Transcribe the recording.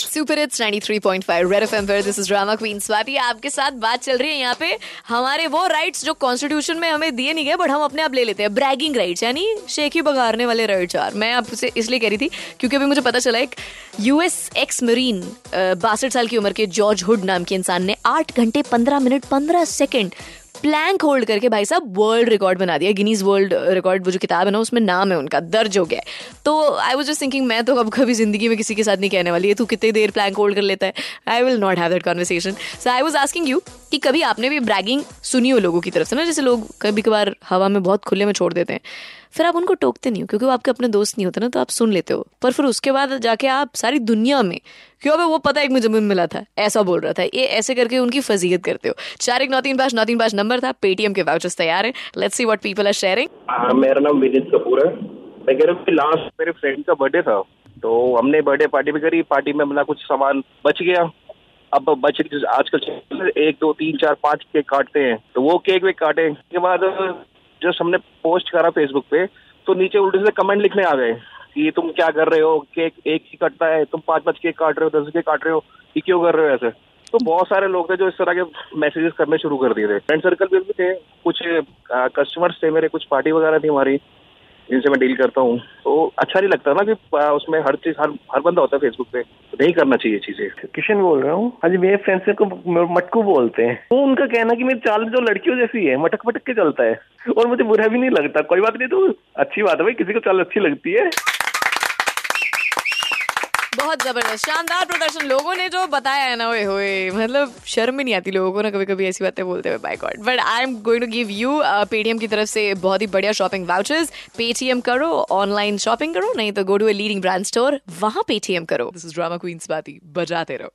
Super it's 93.5 red FM पर this is drama queen Swati आपके साथ बात चल रही है यहाँ पे। हमारे वो राइट्स जो कॉन्स्टिट्यूशन में हमें दिए नहीं गए बट हम अपने आप ले लेते हैं। ब्रैगिंग राइट्स यानी शेखी बगारने वाले राइट्स यार मैं आपसे इसलिए कह रही थी, क्योंकि अभी मुझे पता चला एक यूएस एक्स मरीन बासठ साल की उम्र के जॉर्ज हुड नाम के इंसान ने आठ घंटे पंद्रह मिनट, पंद्रह सेकेंड प्लैंक होल्ड करके भाई साहब वर्ल्ड रिकॉर्ड बना दिया। गिनीज वर्ल्ड रिकॉर्ड वो जो किताब है ना, उसमें नाम है उनका, दर्ज हो गया तो आई वॉज़ जस्ट थिंकिंग मैं तो अब कभी ज़िंदगी में किसी के साथ नहीं कहने वाली है, तू कितनी देर प्लैंक होल्ड कर लेता है। I will not have that conversation so I was asking you कि कभी आपने भी ब्रैगिंग सुनी हो लोगों की तरफ़ से ना, जैसे लोग कभी कभार हवा में बहुत खुले में छोड़ देते हैं। फिर आप उनको टोकते नहीं हो, क्योंकि वो आपके अपने दोस्त नहीं होते ना तो आप सुन लेते हो। पर फिर उसके बाद जाके आप सारी दुनिया में क्यों? अबे वो पता एक मुझे मिला था। ऐसा बोल रहा था। ये ऐसे करके उनकी फजीयत करते हो। चार एक नौ तीन पाँच, नौ तीन पाँच नंबर था। पेटीएम के वाउचर्स तैयार है। Let's see what people are sharing मेरा नाम विनीत कपूर है। मैं कह रहा हूँ लास्ट मेरे फ्रेंड का बर्थडे था। तो हमने बर्थडे पार्टी भी करी। पार्टी में अपना कुछ सामान। बच गया। अब बच आजकल एक, दो, तीन, चार, पाँच केक काटते हैं। तो वो केक वेक काटे। के बाद जस्ट हमने पोस्ट करा फेसबुक पे। तो नीचे उल्टे से कमेंट लिखने आ गए। कि तुम क्या कर रहे हो? केक एक ही कटता है, तुम पाँच पाँच केक काट रहे हो, दस केक काट रहे हो, ये क्यों कर रहे हो ऐसे? तो बहुत सारे लोग थे जो इस तरह के मैसेजेस करने शुरू कर दिए थे। फ्रेंड सर्कल में भी थे, कुछ कस्टमर्स थे मेरे, कुछ पार्टी वगैरह थी हमारी, जिनसे मैं डील करता हूँ। तो अच्छा नहीं लगता ना कि उसमें हर चीज़, हर हर बंदा होता है फेसबुक पे तो नहीं करना चाहिए चीज़ें। किशन बोल रहा हूँ। हाँ जी, मेरे फ्रेंड्स को मटकू बोलते हैं। तो उनका कहना कि मेरी चाल जो लड़कियों जैसी है, मटक मटक के चलता है। और मुझे बुरा भी नहीं लगता। कोई बात नहीं तो अच्छी बात है भाई, किसी को चाल अच्छी लगती है। बहुत ज़बरदस्त, शानदार प्रदर्शन। लोगों ने जो बताया है ना, ओए होए मतलब शर्म भी नहीं आती लोगों को ना कभी कभी ऐसी बातें बोलते हुए by god but I am going to give you Paytm की तरफ़ से बहुत ही बढ़िया शॉपिंग वाउचर्स पेटीएम करो ऑनलाइन शॉपिंग करो, नहीं तो go to a leading brand store वहाँ पेटीएम करो. दिस इज़ ड्रामा क्वींस बाती, बजाते रहो.